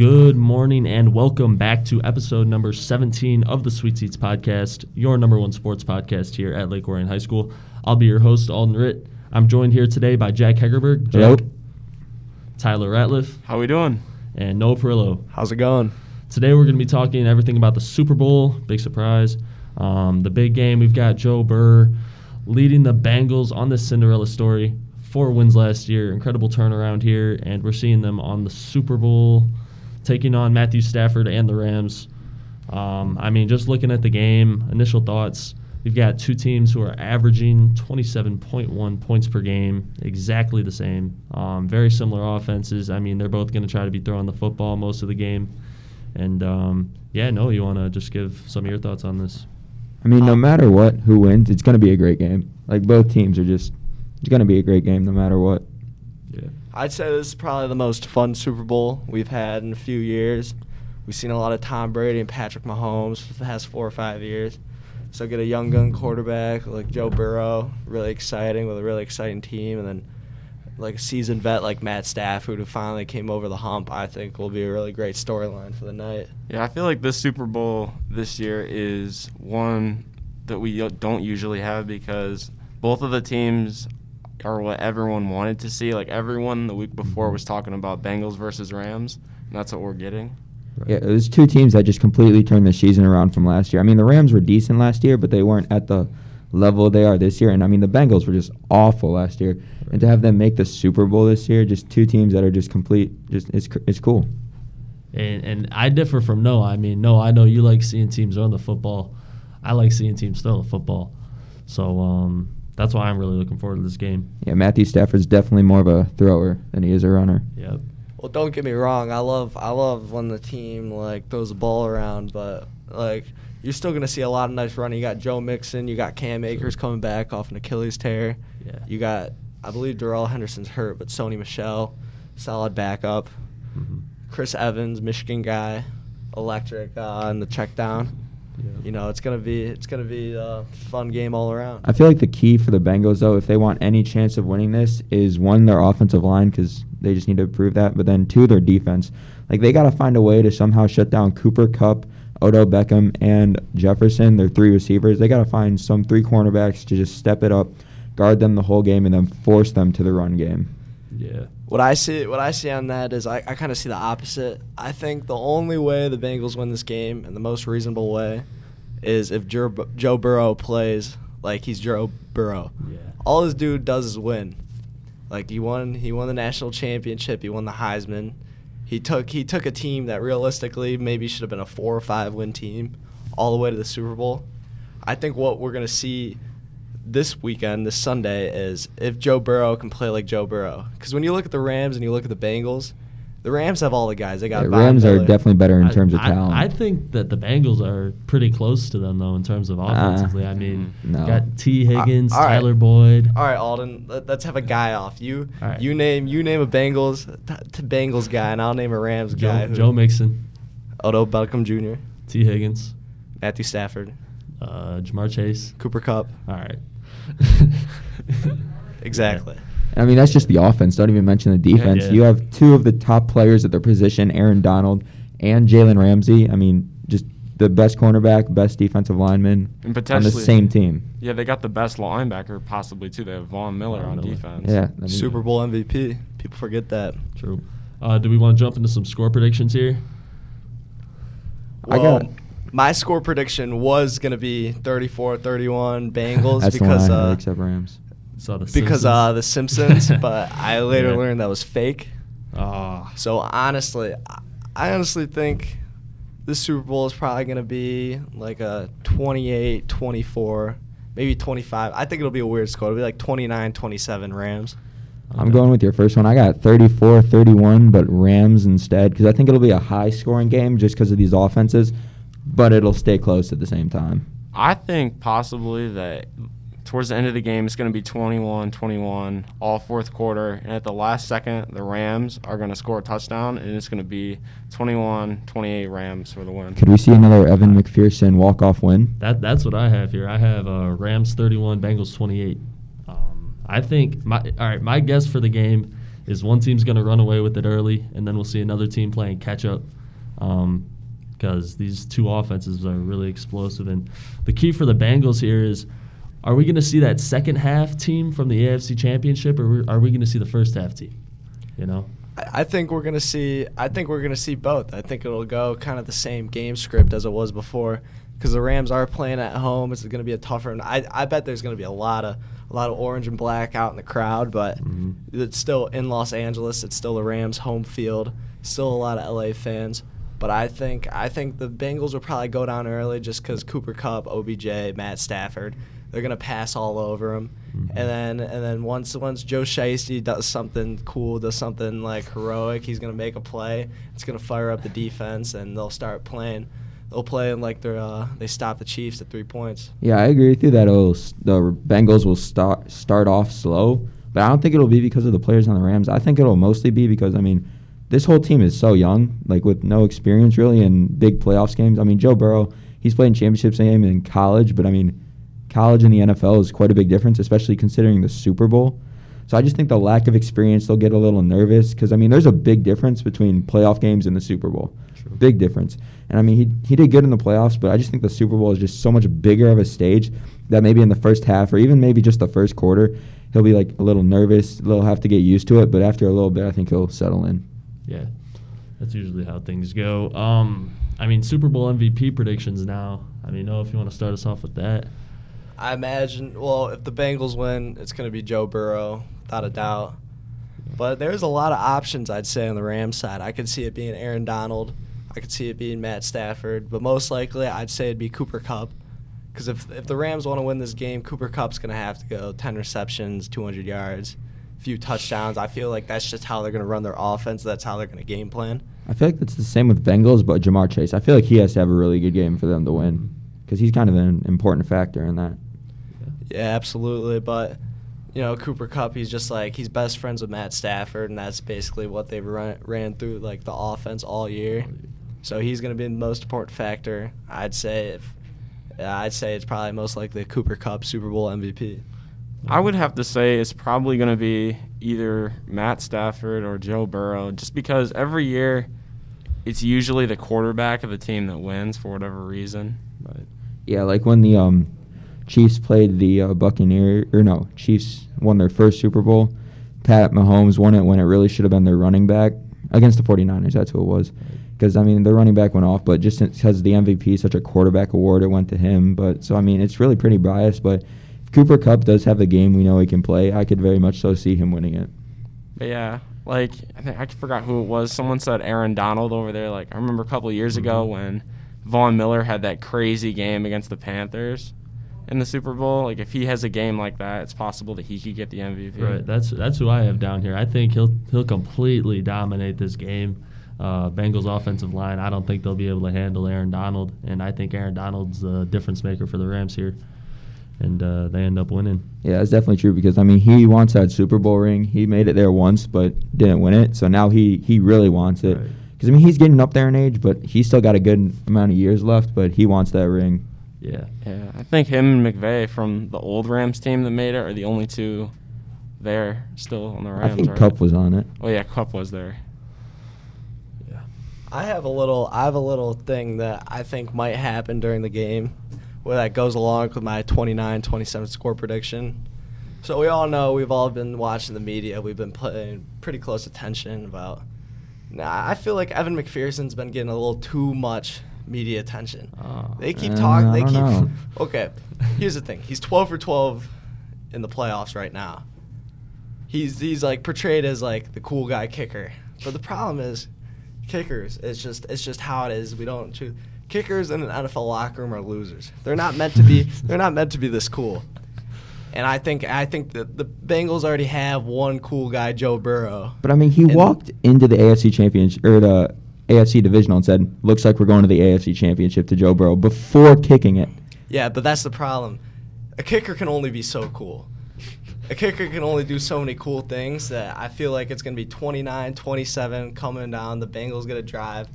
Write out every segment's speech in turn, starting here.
Good morning and welcome back to episode number 17 of the Suite Seats podcast, your number one sports podcast here at Lake Orion High School. I'll be your host, Alden Ritt. I'm joined here today by Jack Hegerberg, Jack, Hello. Tyler Ratliff, How are we doing? and Noah Perillo. How's it going? Today we're going to be talking everything about the Super Bowl, big surprise. Um, the big game, we've got Joe Burr leading the Bengals on this Cinderella story. Four wins last year, incredible turnaround here, and we're seeing them on the Super Bowl, taking on Matthew Stafford and the Rams. Um, I mean, just looking at the game, initial thoughts. We've got two teams who are averaging 27.1 points per game, exactly the same. Um, very similar offenses. I mean, they're both going to try to be throwing the football most of the game. And um, yeah, no, you want to just give some of your thoughts on this? I mean, no matter what, who wins, it's going to be a great game. Like both teams are just, it's going to be a great game no matter what. I'd say this is probably the most fun Super Bowl we've had in a few years. We've seen a lot of Tom Brady and Patrick Mahomes for the past four or five years. So get a young gun quarterback like Joe Burrow, really exciting with a really exciting team, and then like a seasoned vet like Matt Stafford who finally came over the hump. I think will be a really great storyline for the night. Yeah, I feel like this Super Bowl this year is one that we don't usually have because both of the teams are what everyone wanted to see. Like everyone the week before was talking about Bengals versus Rams, and that's what we're getting. Yeah, it was two teams that just completely turned the season around from last year. I mean, the Rams were decent last year, but they weren't at the level they are this year. And I mean, the Bengals were just awful last year. And to have them make the Super Bowl this year, just two teams that are just complete, just it's it's cool. And and I differ from Noah. I mean, no, I know you like seeing teams run the football. I like seeing teams throw the football. So um, that's why I'm really looking forward to this game. Yeah, Matthew Stafford's definitely more of a thrower than he is a runner. Yep. Well, don't get me wrong. I love I love when the team like throws the ball around, but like you're still gonna see a lot of nice running. You got Joe Mixon, you got Cam Akers coming back off an Achilles tear. Yeah. You got I believe Darrell Henderson's hurt, but Sony Michel, solid backup. Mhm. Chris Evans, Michigan guy, electric uh, in the check down. Yeah. You know, it's gonna be it's gonna be a fun game all around. I feel like the key for the Bengals, though, if they want any chance of winning this, is one their offensive line because they just need to improve that, but then two their defense. Like they got to find a way to somehow shut down Cooper Kupp, Odell Beckham, and Jefferson. Their three receivers. They got to find some three cornerbacks to just step it up, guard them the whole game, and then force them to the run game. Yeah. What I see, what I see on that is, I, I kind of see the opposite. I think the only way the Bengals win this game, and the most reasonable way, is if Joe, Joe Burrow plays like he's Joe Burrow. Yeah. All this dude does is win. Like he won, he won the national championship. He won the Heisman. He took he took a team that realistically maybe should have been a four or five win team, all the way to the Super Bowl. I think what we're gonna see this weekend, this Sunday, is if Joe Burrow can play like Joe Burrow. Because when you look at the Rams and you look at the Bengals, the Rams have all the guys. They got Yeah, Von Rams are definitely better in I- terms of I, talent. I think that the Bengals are pretty close to them though in terms of offensively. I mean, no. got Tee Higgins, Uh, all right. Tyler Boyd. All right, Alden. Let, us have a guy off. You All right. you name you name a Bengals t- t- Bengals guy, and I'll name a Rams guy. Joe, who- Joe Mixon, Odell Beckham Jr., Tee Higgins, Matthew Stafford, uh, Ja'Marr Chase. Cooper Kupp. All right. Exactly. I mean, that's just the offense. Don't even mention the defense. yeah. You have two of the top players at their position, Aaron Donald and Jalen Ramsey. I mean, just the best cornerback, best defensive lineman And on the same team. Yeah, they got the best linebacker possibly too. They have Von Miller Von on Miller. defense. Yeah. I mean, Super Bowl MVP. People forget that. True. Uh, do we want to jump into some score predictions here? I Well, got- my score prediction was going to be 34-31 Bengals because the one uh, except Rams. Saw the because Simpsons. uh the Simpsons, but I later Yeah. learned that was fake. Ah, So honestly, I- I honestly think this Super Bowl is probably going to be like a 28, 24, maybe 25. I think it'll be a weird score. It'll be like 29, 27 Rams. I'm okay. going with your first one. I got 34 31, but Rams instead, because I think it'll be a high scoring game just because of these offenses, but it'll stay close at the same time. I think possibly that towards the end of the game, it's going to be 21 21, all fourth quarter. And at the last second, the Rams are going to score a touchdown, and it's going to be 21 28 Rams for the win. Could we see another Evan McPherson walk off win? That that's what I have here. I have uh, Rams 31, Bengals 28. Um, I think my all right. My guess for the game is one team's going to run away with it early, and then we'll see another team playing catch up. Because these two offenses are really explosive, and the key for the Bengals here is are we going to see that second half team from the AFC Championship, or are we going to see the first half team? You know, I think we're gonna see. I think we're gonna see both. I think it'll go kind of the same game script as it was before, because the Rams are playing at home. It's gonna be a tougher. And I I bet there's gonna be a lot of a lot of orange and black out in the crowd, but Mhm. it's still in Los Angeles. It's still the Rams' home field. Still a lot of LA fans. But I think I think the Bengals will probably go down early just because Cooper Kupp, OBJ, Matt Stafford, they're gonna pass all over him, Mhm. and then and then once once Joe Shiesty does something cool, does something like heroic, he's gonna make a play. It's gonna fire up the defense, and they'll start playing. They'll play like they're uh, they stop the Chiefs at three points. Yeah, I agree with you that it'll, the Bengals will start start off slow, but I don't think it'll be because of the players on the Rams. I think it'll mostly be because I mean, this whole team is so young, like with no experience really in big playoffs games. I mean, Joe Burrow, he's played in championships game in college, but I mean, college and the NFL is quite a big difference, especially considering the Super Bowl. So I just think the lack of experience, they'll get a little nervous because I mean, there's a big difference between playoff games and the Super Bowl. True. Big difference. And I mean, he he did good in the playoffs, but I just think the Super Bowl is just so much bigger of a stage that maybe in the first half or even maybe just the first quarter, he'll be like a little nervous, he'll have to get used to it. But after a little bit, I think he'll settle in. Yeah, that's usually how things go. Um, I mean, Super Bowl MVP predictions now. I mean, know if you want to start us off with that. I imagine. Well, if the Bengals win, it's gonna be Joe Burrow, without a doubt. But there's a lot of options, I'd say, on the Rams side. I could see it being Aaron Donald. I could see it being Matt Stafford. But most likely, I'd say it'd be Cooper Kupp. Because if, if the Rams want to win this game, Cooper Kupp's going to have to go 10 receptions, 200 yards, few touchdowns. I feel like that's just how they're going to run their offense. That's how they're going to game plan. I feel like that's the same with Bengals, but Ja'Marr Chase. I feel like he has to have a really good game for them to win because he's kind of an important factor in that. Yeah, absolutely. But you know, Cooper Kupp, he's just like he's best friends with Matt Stafford, and that's basically what they've run, ran through like the offense all year. So he's going to be the most important factor. I'd say if I'd say it's probably most likely Cooper Kupp Super Bowl MVP. I would have to say it's probably going to be either Matt Stafford or Joe Burrow, just because every year it's usually the quarterback of the team that wins for whatever reason. But Yeah, like when the um, Chiefs played the uh, Buccaneer, or no, Chiefs won their first Super Bowl. Pat Mahomes won it when it really should have been their running back against the 49ers. That's who it was. Because, I mean, their running back went off, but just because the MVP is such a quarterback award, it went to him. But so, I mean, it's really pretty biased. But Cooper Kupp does have the game we know he can play, I could very much so see him winning it. But yeah, like I think I forgot who it was. Someone said Aaron Donald over there. Like I remember a couple of years ago Mhm. when Von Miller had that crazy game against the Panthers in the Super Bowl. Like if he has a game like that, it's possible that he could get the MVP. Right. That's that's who I have down here. I think he'll he'll completely dominate this game. Uh, Bengals offensive line. I don't think they'll be able to handle Aaron Donald, and I think Aaron Donald's the difference maker for the Rams here, and uh, they end up winning. Yeah, that's definitely true because I mean he wants that Super Bowl ring. He made it there once, but didn't win it. So now he he really wants it. Right. Because I mean he's getting up there in age, but he's still got a good amount of years left. But he wants that ring. Yeah. Yeah, I think him and McVay from the old Rams team that made it are the only two there still on the Rams. I think right? Kupp was on it. Oh yeah, Kupp was there. Yeah. I have a little I have a little thing that I think might happen during the game where that goes along with my 29-27 score prediction. So we all know we've all been watching the media. We've been paying pretty close attention about Nah, I feel like Evan McPherson's been getting a little too much media attention. Oh. They keep talking. They keep. know. Okay, here's the thing. He's 12 for 12 in the playoffs right now. He's he's like portrayed as like the cool guy kicker, but the problem is, kickers. It's just it's just how it is. We don't choose. Kickers in an NFL locker room are losers. They're not meant to be. they're not meant to be this cool. And I think I think that the Bengals already have one cool guy, Joe Burrow. But I mean he And- walked into the AFC championship or the AFC divisional and said, "Looks like we're going to the AFC championship to Joe Burrow" before kicking it. Yeah, but that's the problem. A kicker can only be so cool. A kicker can only do so many cool things that I feel like it's going to be 29 27 coming down. The Bengals going to drive.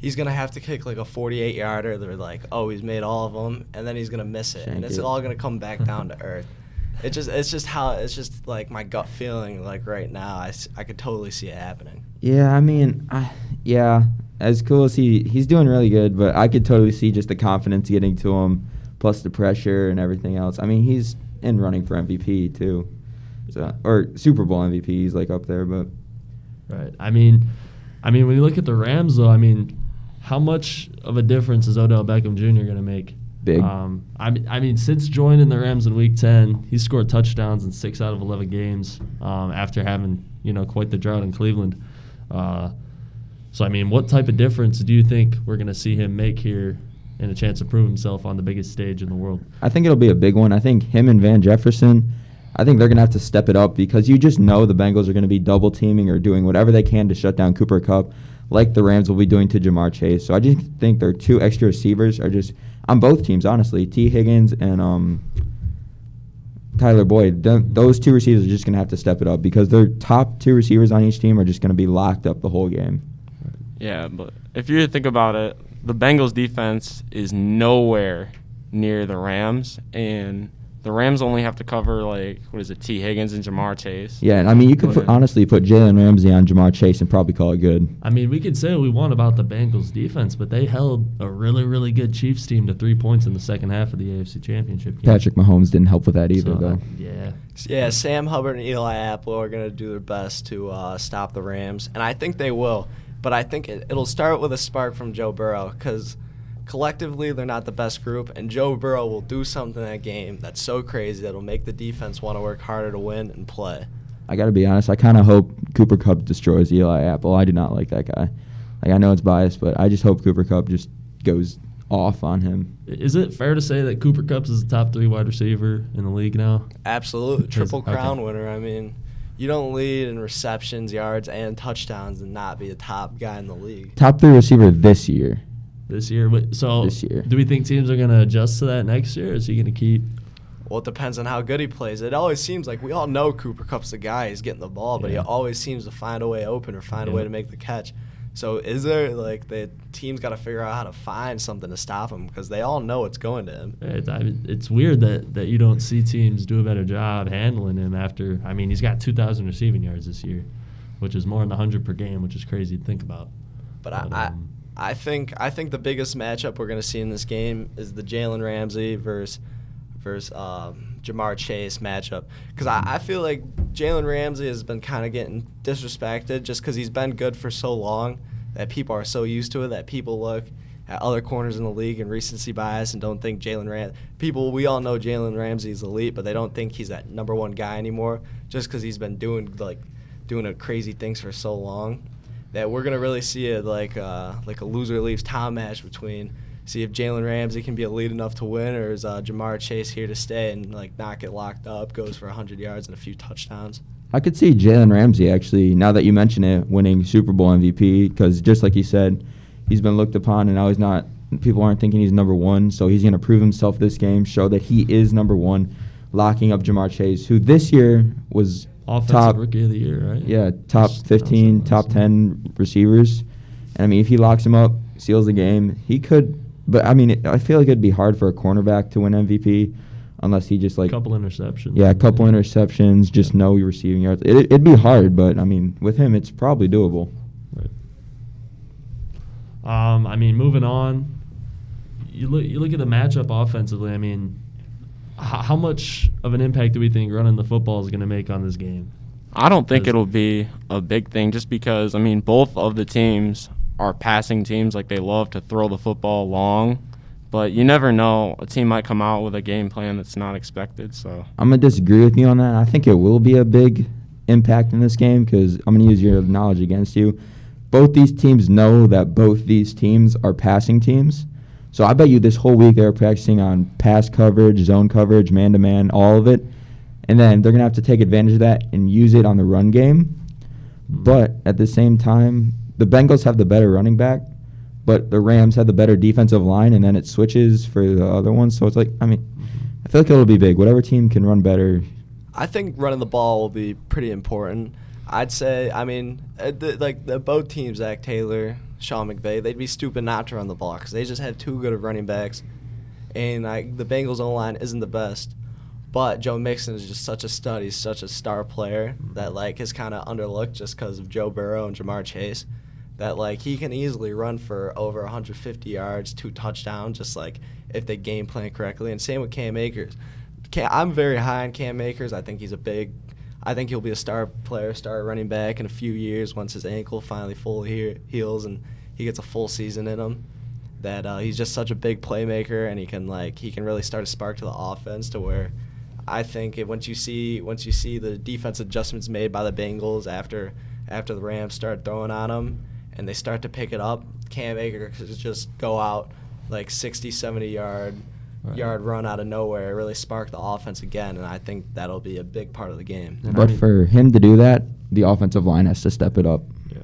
He's going to have to kick like a 48 yarder. They're like, oh, he's made all of them. And then he's going to miss it. Shank and it's it. all going to come back down to earth. It just it's just how it's just like my gut feeling like right now. I, I could totally see it happening. Yeah, I mean, I, yeah, as cool as he he's doing really good, but I could totally see just the confidence getting to him, plus the pressure and everything else. I mean, he's in running for MVP too, so or Super Bowl MVP. He's like up there, but Right. I mean, I mean, when you look at the Rams, though, I mean, how much of a difference is Odell Beckham Jr. going to make? Big. Um, I mean, I mean, since joining the Rams in Week 10, he's scored touchdowns in six out of 11 games um, after having you know quite the drought in Cleveland. Uh, so, I mean, what type of difference do you think we're going to see him make here and a chance to prove himself on the biggest stage in the world? I think it'll be a big one. I think him and Van Jefferson, I think they're going to have to step it up because you just know the Bengals are going to be double teaming or doing whatever they can to shut down Cooper Kupp, like the Rams will be doing to Ja'Marr Chase. So I just think their two extra receivers are just on both teams, honestly. Tee Higgins and um, Tyler Boyd. Th- those two receivers are just going to have to step it up because their top two receivers on each team are just going to be locked up the whole game. Yeah, but if you think about it, the Bengals defense is nowhere near the Rams, and the Rams only have to cover like what is it, Tee Higgins and Ja'Marr Chase. Yeah, and I mean, you could put, honestly put Jalen Ramsey on Ja'Marr Chase and probably call it good. I mean, we could say what we want about the Bengals defense, but they held a really, really good Chiefs team to three points in the second half of the AFC Championship game. Patrick Mahomes didn't help with that either, So, though. Yeah. Yeah, Sam Hubbard and Eli Apple are going to do their best to uh, stop the Rams, and I think they will. But I think it, it'll start with a spark from Joe Burrow because collectively they're not the best group, and Joe Burrow will do something in that game that's so crazy that'll make the defense want to work harder to win and play. I got to be honest. I kind of hope Cooper Kupp destroys Eli Apple. I do not like that guy. Like I know it's biased, but I just hope Cooper Kupp just goes off on him. Is it fair to say that Cooper Kupp's is the top three wide receiver in the league now? Absolute Is- triple okay. crown winner. I mean, you don't lead in receptions, yards, and touchdowns and not be the top guy in the league. Top three receiver this year. This year, so This year. do we think teams are going to adjust to that next year? Or is he going to keep? Well, it depends on how good he plays. It always seems like we all know Cooper Kupp's the guy. He's getting the ball, but he always seems to find a way open or find a way to make the catch. So is there like the team's got to figure out how to find something to stop him because they all know it's going to him. It, I mean, it's weird that, that you don't see teams do a better job handling him after. I mean, he's got 2,000 receiving yards this year, which is more than 100 per game, which is crazy to think about. But But, I, um, I, I think I think the biggest matchup we're going to see in this game is the Jalen Ramsey versus versus um, Ja'Marr Chase matchup. Because I, I feel like Jalen Ramsey has been kind of getting disrespected just because he's been good for so long that people are so used to it that people look at other corners in the league and recency bias and don't think Jalen Ram people we all know Jalen Ramsey is elite but they don't think he's that number one guy anymore just because he's been doing like doing a crazy things for so long that we're gonna really see it like uh, like a loser leaves town match between see if Jalen Ramsey can be elite enough to win or is uh, Ja'Marr Chase here to stay and like not get locked up goes for 100 yards and a few touchdowns. I could see Jalen Ramsey actually. Now that you mention it, winning Super Bowl MVP because just like you said, he's been looked upon and now he's not. People aren't thinking he's number one, so he's going to prove himself this game, show that he is number one, locking up Ja'Marr Chase, who this year was offensive top rookie of the year, right? Yeah, top Just- 15, top 10 receivers. And I mean, if he locks him up, seals the game, he could. But I mean, it, I feel like it'd be hard for a cornerback to win MVP unless he just like. A couple interceptions. Yeah, a couple interceptions, just no receiving yards. It, it'd be hard, but I mean, with him, it's probably doable. Right. Um, I mean, moving on, you look you look at the matchup offensively. I mean, how much of an impact do we think running the football is going to make on this game? I don't think it'll be a big thing just because I mean both of the teams are passing teams like they love to throw the football long, but you never know a team might come out with a game plan that's not expected. So I'm gonna disagree with you on that. I think it will be a big impact in this game because I'm gonna use your knowledge against you. Both these teams know that both these teams are passing teams, so I bet you this whole week they're practicing on pass coverage, zone coverage, man to man, all of it, and then they're gonna have to take advantage of that and use it on the run game. But at the same time, the Bengals have the better running back, but the Rams have the better defensive line, and then it switches for the other one. So it's like, I mean, I feel like it'll be big. Whatever team can run better. I think running the ball will be pretty important. I'd say, I mean, uh, the, like the both teams, Zac Taylor, Sean McVay, they'd be stupid not to run the ball because they just have too good of running backs, and like the Bengals' O line isn't the best. But Joe Mixon is just such a stud. He's such a star player that like is kind of underlooked just because of Joe Burrow and Ja'Marr Chase. That like he can easily run for over 150 yards, two touchdowns, just like if they game plan correctly. And same with Cam Akers. Cam, I'm very high on Cam Akers. I think he's a big. I think he'll be a star player, star running back in a few years once his ankle finally fully he- heals and he gets a full season in him. That uh, he's just such a big playmaker and he can like he can really start a spark to the offense to where I think it, once you see once you see the defense adjustments made by the Bengals after after the Rams start throwing on them and they start to pick it up, Cam Akers just go out like 60, 70 yard Right. yard run out of nowhere, It really spark the offense again, and I think that'll be a big part of the game. And I But mean- for him to do that, the offensive line has to step it up. Yeah.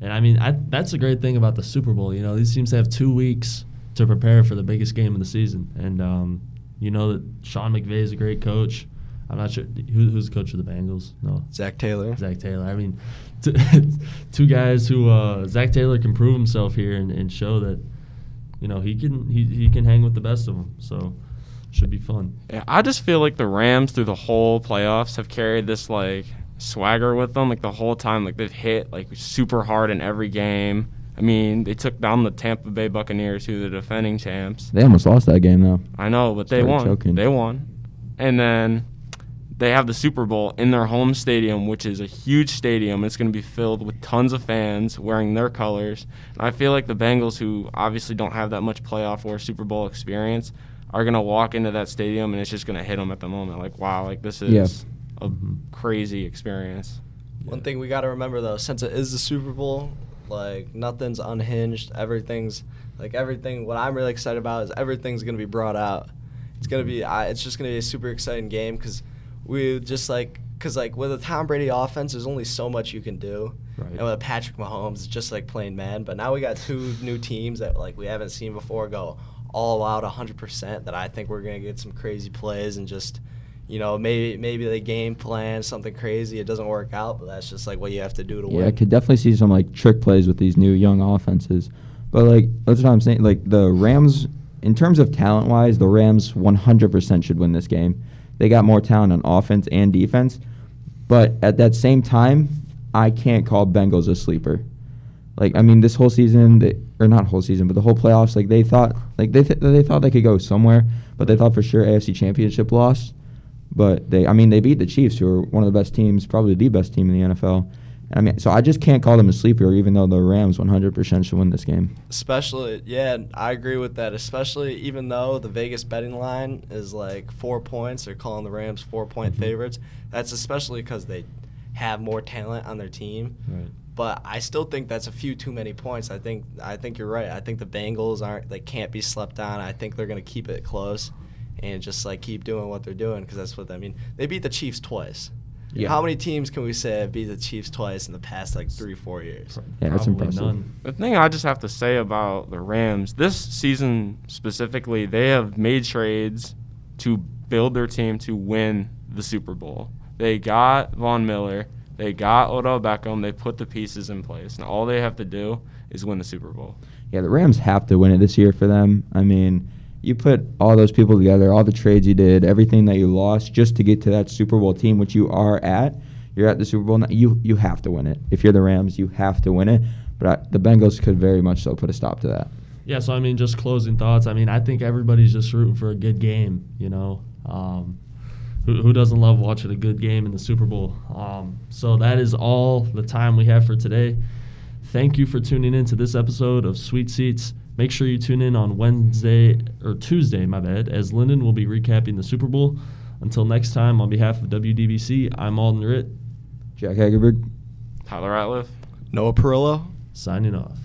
And I mean, I, that's the great thing about the Super Bowl. You know, these teams have two weeks to prepare for the biggest game of the season. And um, you know that Sean McVay is a great coach. I'm not sure who, who's the coach of the Bengals. No, Zac Taylor. Zac Taylor. I mean, t- two guys who uh, Zac Taylor can prove himself here and, and show that you know he can he, he can hang with the best of them. So should be fun. Yeah, I just feel like the Rams through the whole playoffs have carried this like swagger with them like the whole time like they've hit like super hard in every game. I mean, they took down the Tampa Bay Buccaneers who are the defending champs. They almost lost that game though. I know, but they Started won. choking. They won. And then they have the Super Bowl in their home stadium, which is a huge stadium. It's going to be filled with tons of fans wearing their colors. And I feel like the Bengals, who obviously don't have that much playoff or Super Bowl experience, are going to walk into that stadium and it's just going to hit them at the moment. Like, wow, like this is Yeah. a crazy experience. One thing we got to remember though, since it is the Super Bowl, like nothing's unhinged. Everything's like everything. What I'm really excited about is everything's gonna be brought out. It's gonna be. I, it's just gonna be a super exciting game because we just like because like with a Tom Brady offense, there's only so much you can do. Right. And with a Patrick Mahomes, it's just like playing man. But now we got two new teams that like we haven't seen before go all out 100%. That I think we're gonna get some crazy plays and just you know, maybe maybe they game plan something crazy. It doesn't work out, but that's just like what you have to do to Yeah, I could definitely see some like trick plays with these new young offenses. But like that's what I'm saying. Like the Rams, in terms of talent wise, the Rams 100% should win this game. They got more talent on offense and defense. But at that same time, I can't call Bengals a sleeper. Like I mean, this whole season, they, or not whole season, but the whole playoffs, like they thought, like they th- they thought they could go somewhere, but they thought for sure AFC Championship loss. But they, I mean, they beat the Chiefs, who are one of the best teams, probably the best team in the NFL. I mean, so I just can't call them a sleeper, even though the Rams 100% should win this game. Especially, yeah, I agree with that. Especially, even though the Vegas betting line is like four points, they're calling the Rams four point Mhm. favorites. That's especially because they have more talent on their team. Right. But I still think that's a few too many points. I think I think you're right. I think the Bengals aren't they can't be slept on. I think they're gonna keep it close and just like keep doing what they're doing because that's what I mean. They beat the Chiefs twice. Yeah. How many teams can we say have beat the Chiefs twice in the past like three four years? Yeah, that's Probably impressive. None. The thing I just have to say about the Rams, this season specifically, they have made trades to build their team to win the Super Bowl. They got Von Miller, they got Odell Beckham, they put the pieces in place. And all they have to do is win the Super Bowl. Yeah, the Rams have to win it this year for them. I mean, you put all those people together, all the trades you did, everything that you lost just to get to that Super Bowl team, which you are at. You're at the Super Bowl. now, You you have to win it. If you're the Rams, you have to win it. But I, the Bengals could very much so put a stop to that. Yeah, so I mean, just closing thoughts. I mean, I think everybody's just rooting for a good game. You know, um, who, who doesn't love watching a good game in the Super Bowl? Um, so that is all the time we have for today. Thank you for tuning in to this episode of Suite Seats. Make sure you tune in on Wednesday or Tuesday, my bad, as Lyndon will be recapping the Super Bowl. Until next time, on behalf of WDBC, I'm Alden Ritt, Jack Hagerberg. Tyler Ratliff. Noah Perillo. signing off.